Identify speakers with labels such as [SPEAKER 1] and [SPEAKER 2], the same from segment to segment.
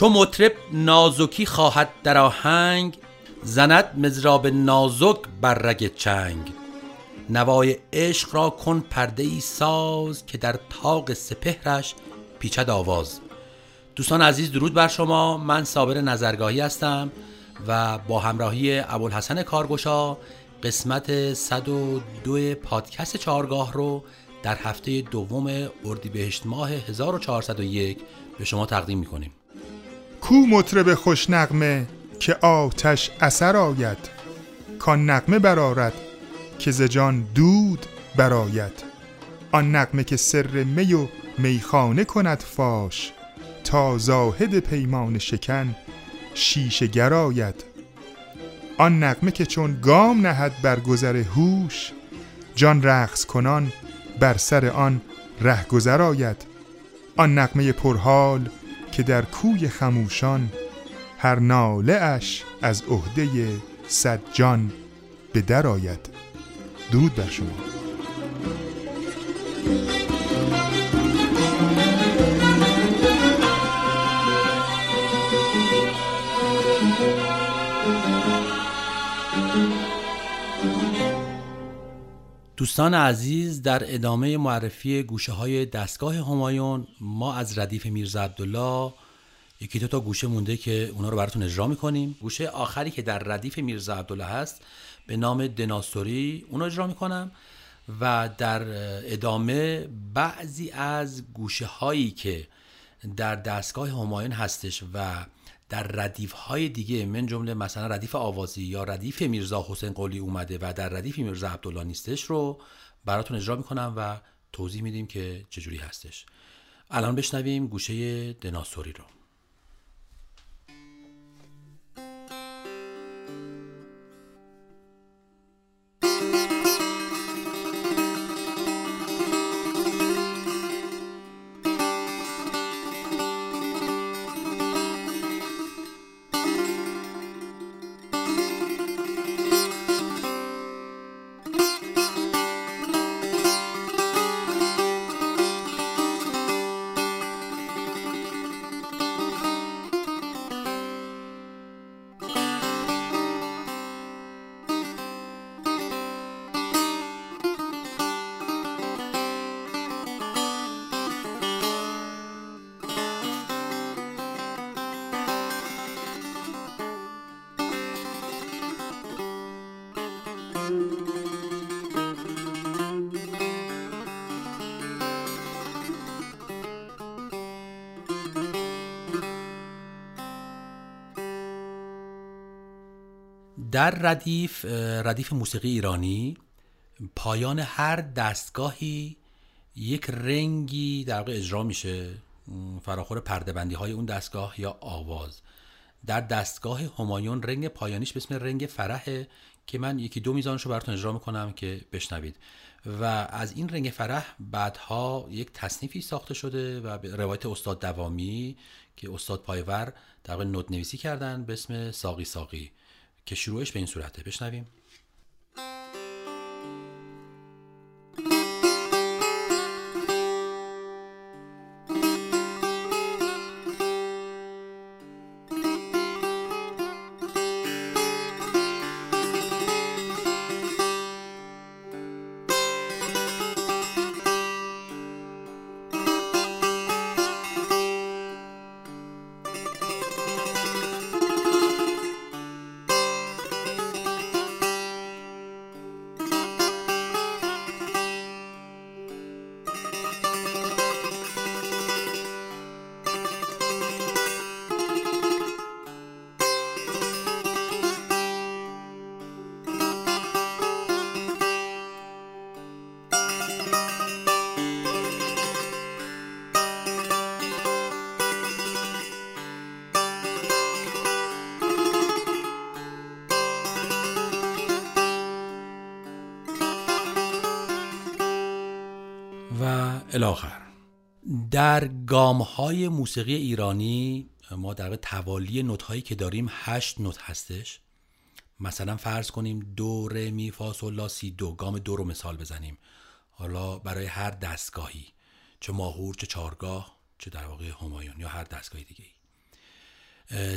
[SPEAKER 1] چو مطرب نازکی خواهد در آهنگ زند مزراب نازک بر رگ چنگ. نوای عشق را کن پرده ای ساز که در تاق سپهرش پیچد آواز. دوستان عزیز درود بر شما. من صابر نظرگاهی هستم و با همراهی ابوالحسن کارگشا قسمت 102 پادکست چهارگاه رو در هفته دوم اردیبهشت ماه 1401 به شما تقدیم می‌کنیم.
[SPEAKER 2] کو مطرب خوشنغمه که آتش اثر آید کان نغمه برارد که ز جان دود براید آن نغمه که سر می و میخانه کند فاش تا زاهد پیمان شکن شیشه گراید آن نغمه که چون گام نهد بر گذر هوش جان رقص کنان بر سر آن ره آید. آن نغمه پرحال که در کوی خموشان هر ناله اش از عهده صد جان به در آید. درود بر شما.
[SPEAKER 1] دوستان عزیز در ادامه معرفی گوشه های دستگاه همایون ما از ردیف میرزا عبدالله یکی دو تا گوشه مونده که اونا رو براتون اجرا می‌کنیم. گوشه آخری که در ردیف میرزا عبدالله هست به نام دناستوری اونو اجرا می‌کنم. و در ادامه بعضی از گوشه هایی که در دستگاه همایون هستش و در ردیف های دیگه من جمله مثلا ردیف آوازی یا ردیف میرزا حسین قلی اومده و در ردیف میرزا عبدالله نیستش رو براتون اجرا می‌کنم و توضیح میدیم که چجوری هستش. الان بشنویم گوشه دناسوری رو. در ردیف ردیف موسیقی ایرانی پایان هر دستگاهی یک رنگی در واقع اجرا میشه فراخور پردهبندی های اون دستگاه یا آواز. در دستگاه همایون رنگ پایانیش به اسم رنگ فرحه که من یکی دو میزانش رو براتون اجرا می‌کنم که بشنوید. و از این رنگ فرح بعدها یک تصنیفی ساخته شده و به روایت استاد دوامی که استاد پایور در واقع نوت نویسی کردن به اسم ساقی ساقی. که شروعش به این صورته. بشنویم. الاخر در گام های موسیقی ایرانی ما در توالی نوت هایی که داریم هشت نوت هستش. مثلا فرض کنیم دو ر می فا سول سی دو. گام دو رو مثال بزنیم. حالا برای هر دستگاهی چه ماهور چه چارگاه چه در واقع همایون یا هر دستگاهی دیگه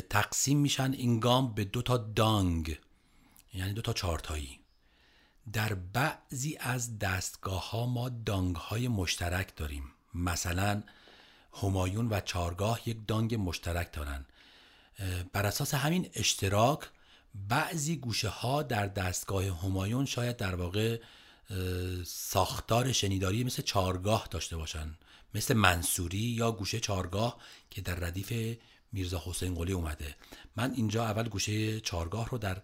[SPEAKER 1] تقسیم میشن این گام به دو تا دانگ یعنی دو تا چارتایی در بعضی از دستگاه ها ما دانگ های مشترک داریم. مثلا همایون و چارگاه یک دانگ مشترک دارن. بر اساس همین اشتراک بعضی گوشه ها در دستگاه همایون شاید در واقع ساختار شنیداری مثل چارگاه داشته باشن. مثل منصوری یا گوشه چارگاه که در ردیف میرزا حسین قلی اومده. من اینجا اول گوشه چارگاه رو در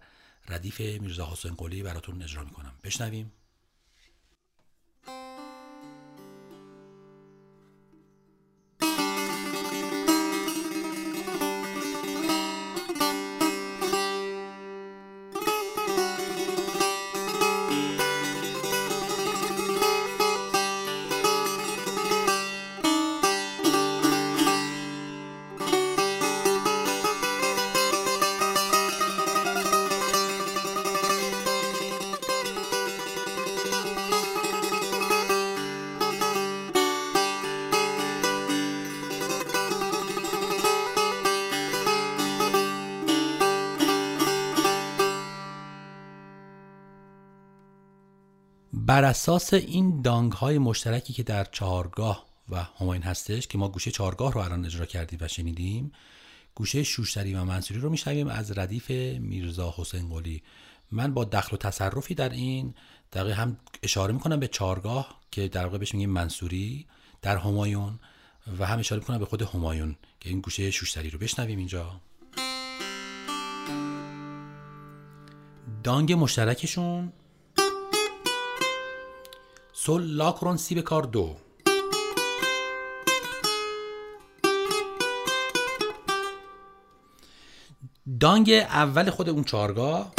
[SPEAKER 1] ردیف میرزا حسین قلی براتون اجرا می‌کنم. بشنویم. بر اساس این دانگ های مشترکی که در چهارگاه و هماین هستش که ما گوشه چهارگاه رو الان اجرا کردیم و شنیدیم گوشه شوشتری و منصوری رو میشنویم از ردیف میرزا حسین قلی. من با دخل و تصرفی در این دقیقه هم اشاره می‌کنم به چهارگاه که در واقع بهش میگیم منصوری در همایون و هم اشاره می‌کنم به خود همایون که این گوشه شوشتری رو بشنویم اینجا. دانگ مشترکشون سل لا کرون سی به کار دو. دانگ اول خود اون چارگاه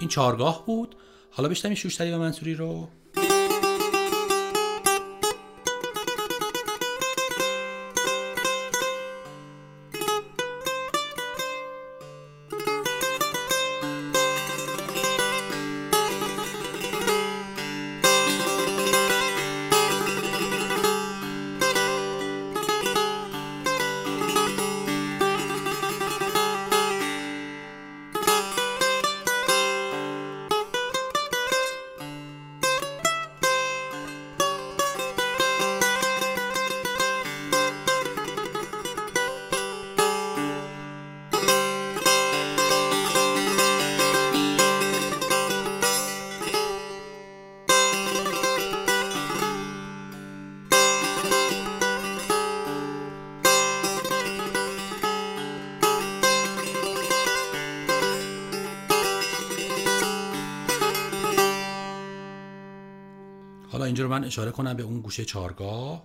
[SPEAKER 1] این چارگاه بود. حالا بشتم شوشتری و منصوری رو. اینجا رو من اشاره کنم به اون گوشه چارگاه.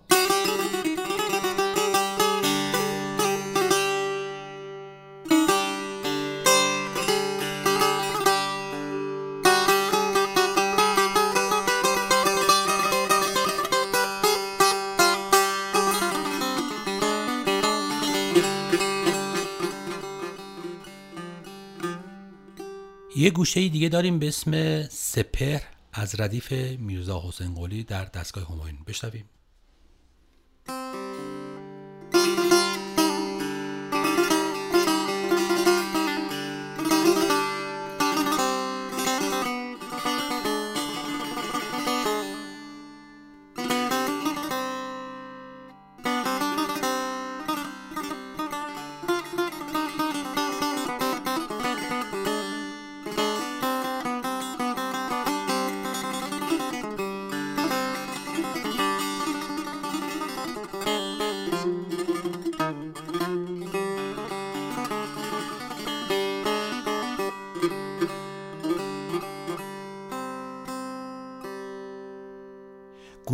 [SPEAKER 1] یه گوشه دیگه داریم به اسم سپر از ردیف میرزا حسین قلی در دستگاه هماین بشنویم.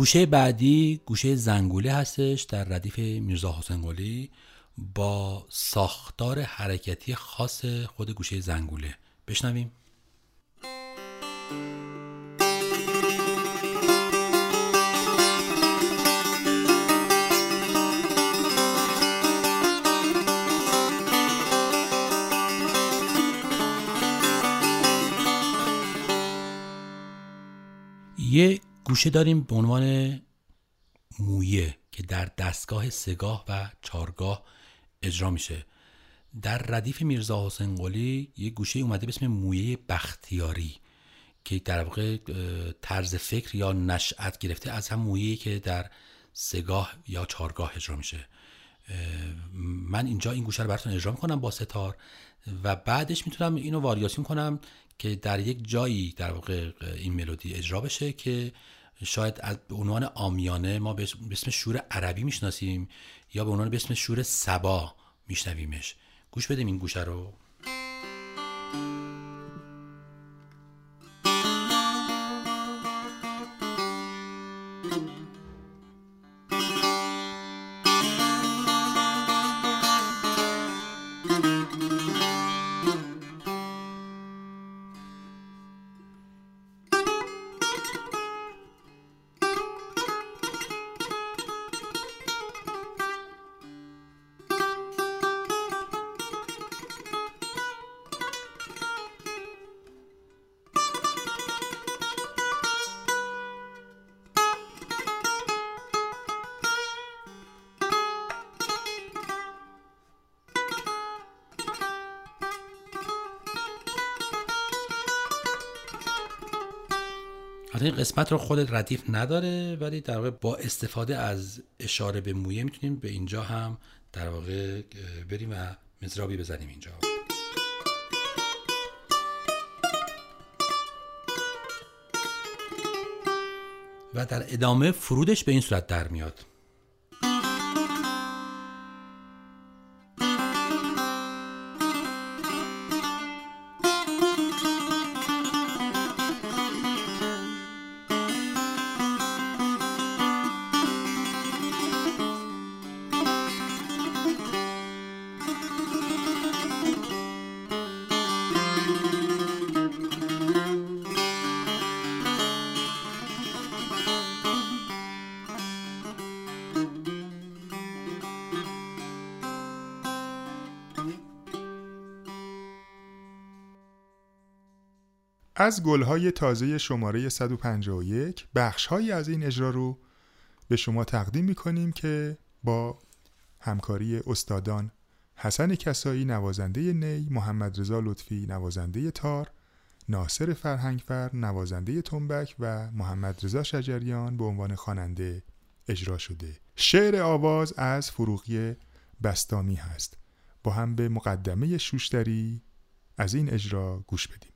[SPEAKER 1] گوشه بعدی گوشه زنگوله هستش در ردیف میرزا حسین قلی با ساختار حرکتی خاص خود گوشه زنگوله. بشنویم. یه گوشه داریم به عنوان مویه که در دستگاه سگاه و چارگاه اجرا میشه. در ردیف میرزا حسین قلی یه گوشه اومده به اسم مویه بختیاری که در واقع طرز فکر یا نشأت گرفته از هم مویه که در سگاه یا چارگاه اجرا میشه. من اینجا این گوشه رو براتون اجرا می‌کنم با ستار و بعدش می‌تونم اینو واریاسیون کنم که در یک جایی در واقع این ملودی اجرا بشه که شاید از به عنوان آمیانه ما به اسم شور عربی می‌شناسیم یا به عنوان به اسم شور سبا میشنویمش. گوش بدیم این گوشه رو. این قسمت رو خود ردیف نداره ولی در واقع با استفاده از اشاره به مویه می‌تونیم به اینجا هم در واقع بریم و مزرابی بزنیم اینجا. و در ادامه فرودش به این صورت در میاد.
[SPEAKER 2] از گلهای تازه شماره 151 بخشهایی از این اجرا رو به شما تقدیم می‌کنیم که با همکاری استادان حسن کسایی نوازنده نی، محمد رضا لطفی نوازنده تار، ناصر فرهنگفر نوازنده تنبک و محمد رضا شجریان به عنوان خواننده اجرا شده. شعر آواز از فروغی بستامی هست. با هم به مقدمه شوشتری از این اجرا گوش بدیم.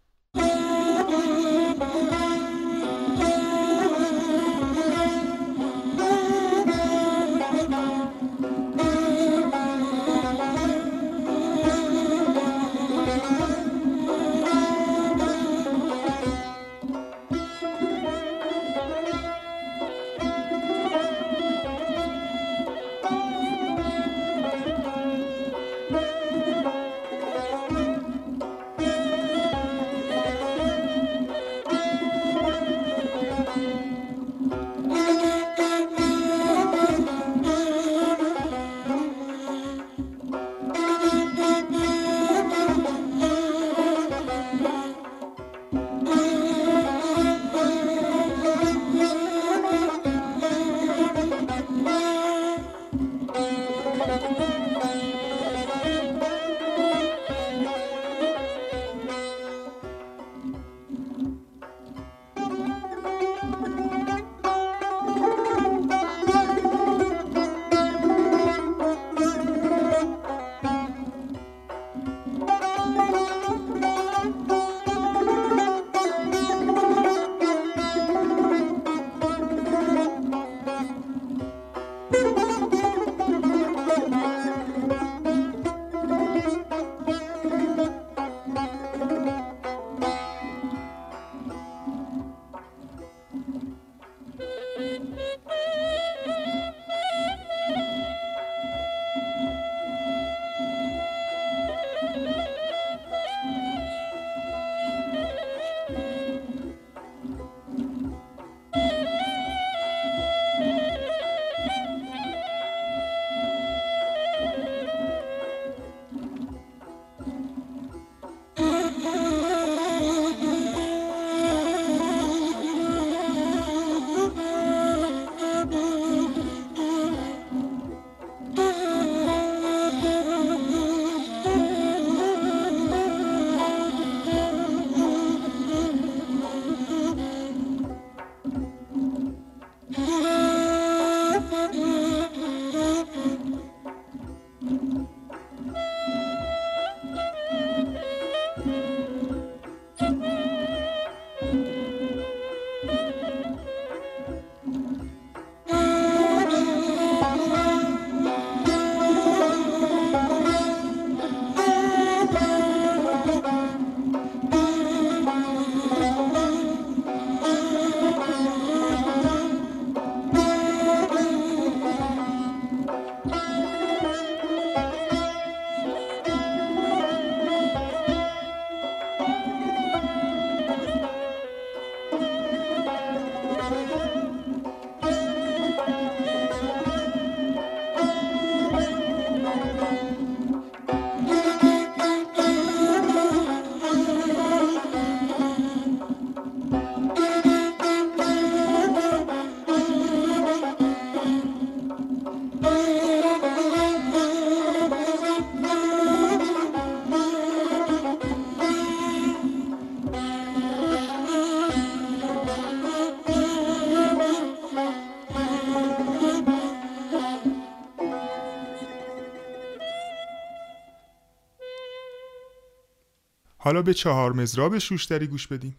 [SPEAKER 2] حالا به چهار مزراب شوشتری گوش بدیم.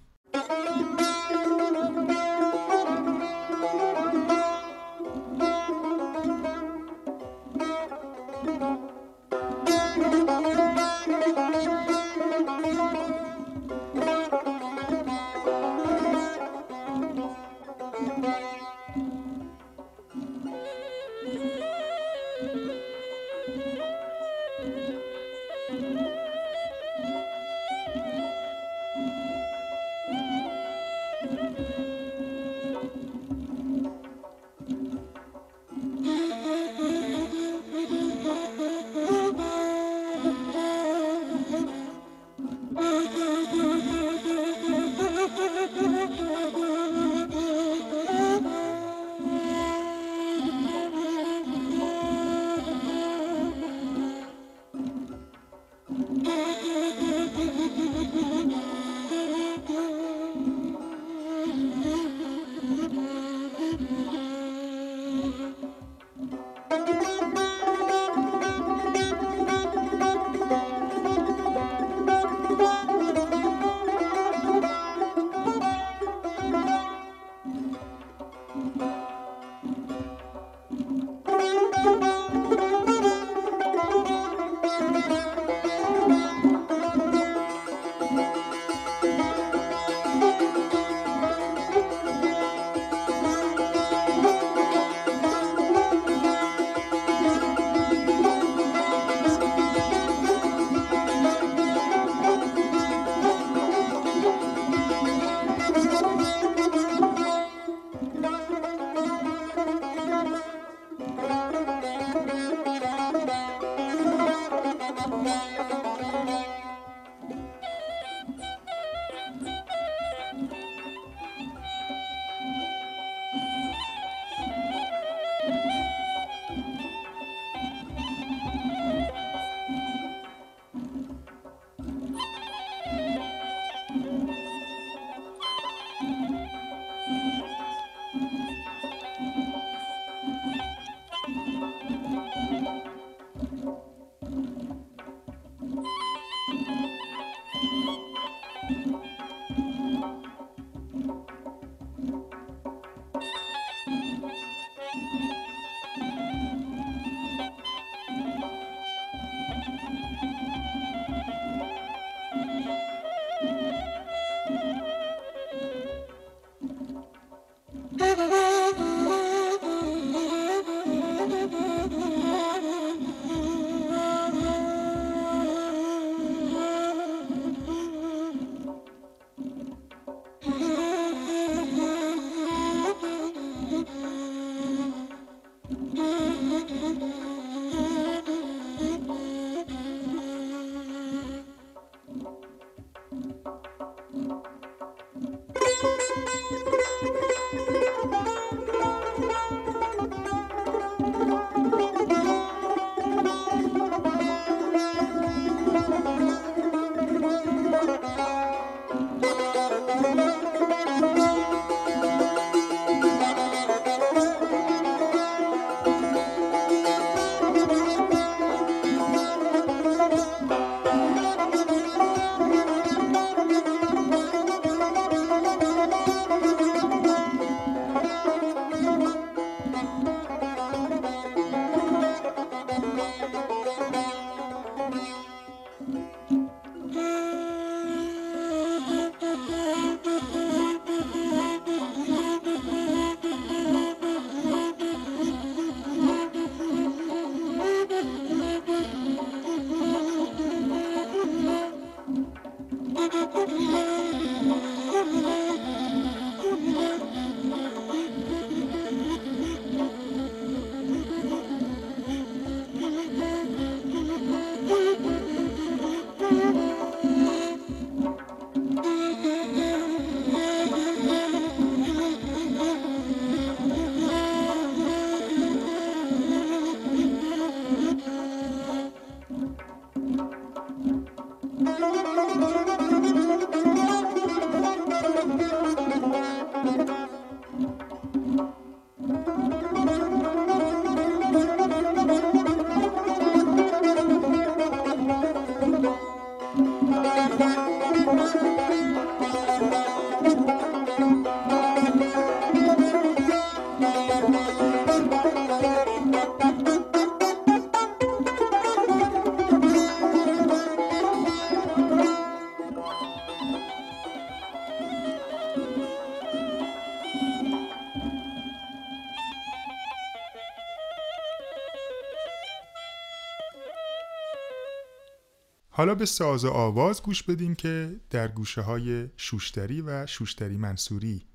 [SPEAKER 2] حالا به ساز آواز گوش بدیم که در گوشه های شوشتری و شوشتری منصوری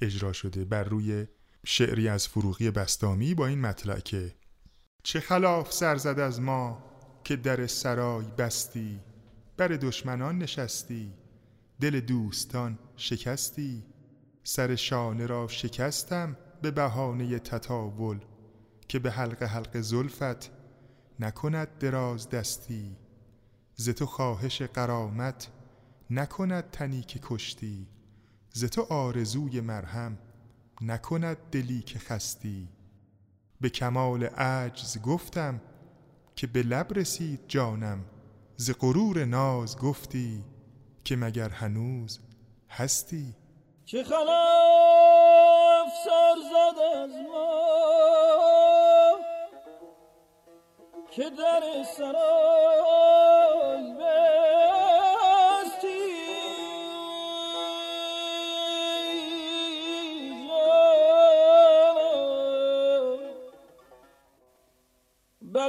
[SPEAKER 2] اجرا شده بر روی شعری از فروغی بستامی با این مطلع که چه خلاف سرزد از ما که در سرای بستی بر دشمنان نشستی دل دوستان شکستی سر شانه را شکستم به بهانه تطاول که به حلق حلق زلفت نکند دراز دستی ز تو خواهش قرامت نکند تنی که کشتی ز تو آرزوی مرهم نکند دلی که خستی. به کمال عجز گفتم که به لب رسید جانم ز غرور ناز گفتی که مگر هنوز هستی.
[SPEAKER 3] چه خلاف سر زد از ما که در سرای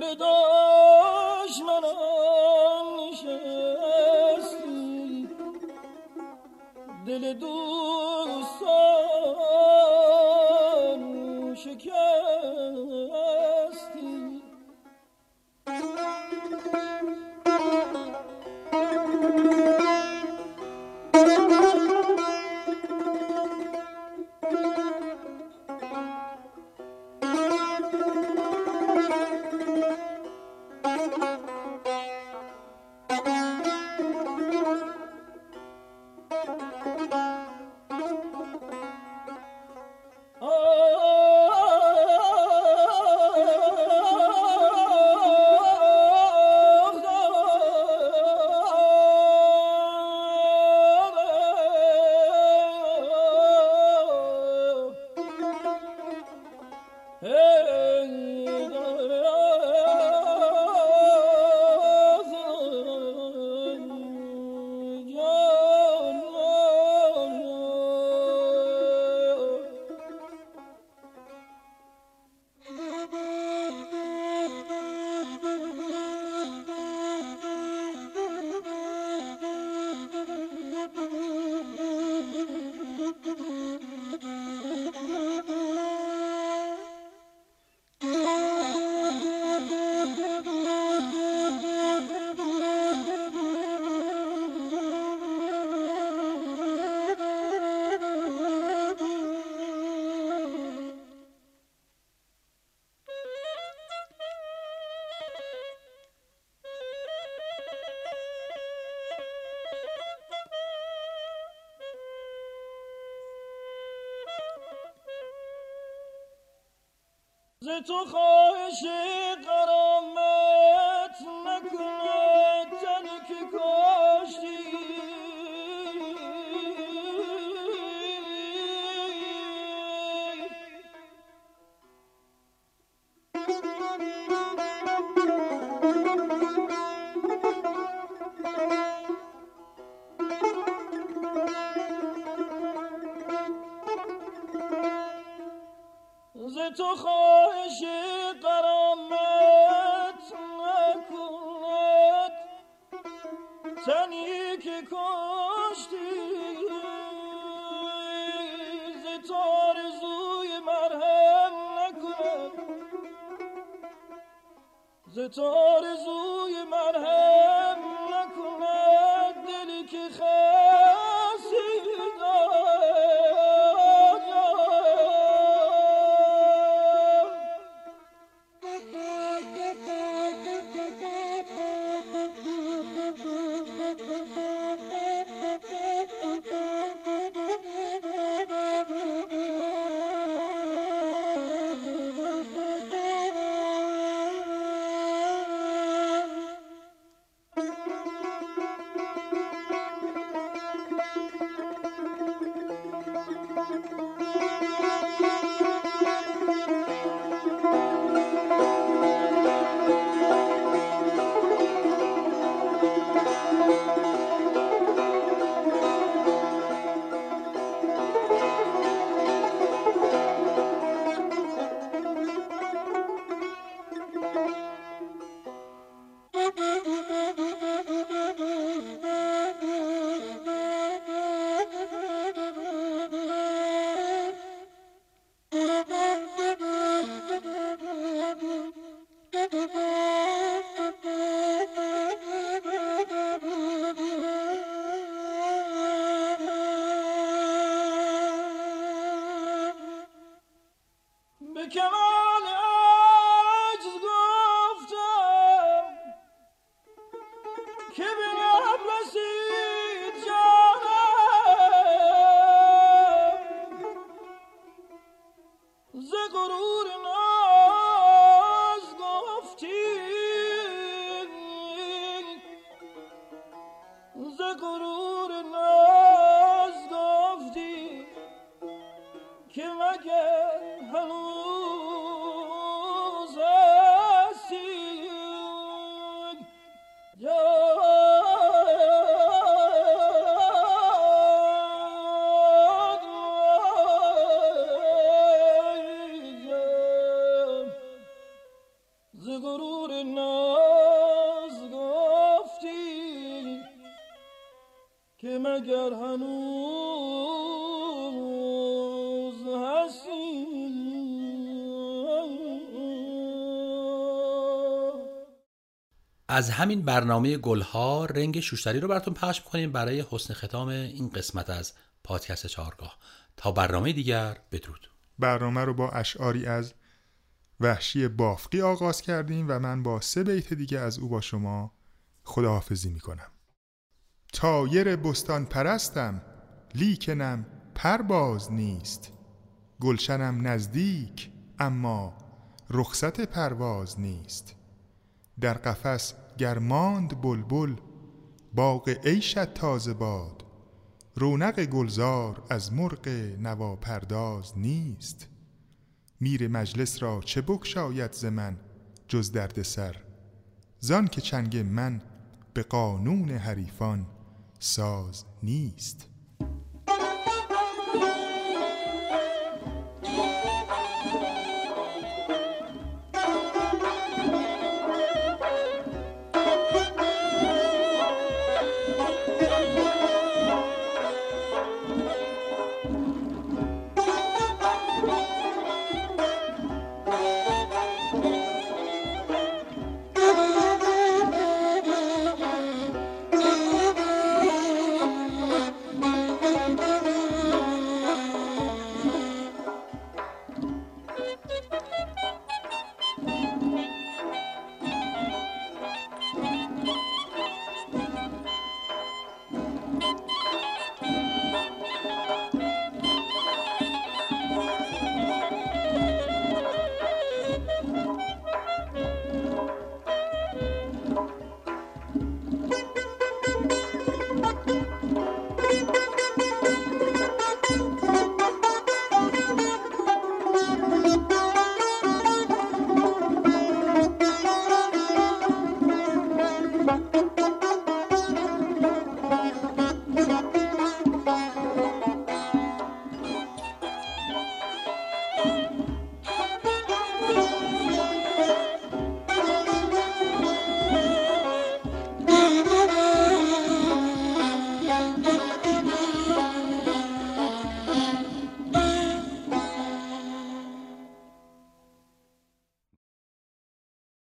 [SPEAKER 3] بر ز تو خواهش قرامت
[SPEAKER 1] از همین برنامه گلها رنگ شوشتری رو براتون پخش می‌کنیم برای حسن ختام این قسمت از پادکست چهارگاه. تا برنامه دیگر بدرود.
[SPEAKER 2] برنامه رو با اشعاری از وحشی بافقی آغاز کردیم و من با سه بیت دیگه از او با شما خداحافظی می‌کنم. تایر بستان پرستم لیکنم پرباز نیست. گلشنم نزدیک اما رخصت پرواز نیست. در قفس گرماند بلبل باغ عیشت تازه باد رونق گلزار از مرغ نواپرداز نیست. میر مجلس را چه بکشاید ز من جز درد سر؟ زان که چنگ من به قانون حریفان ساز نیست.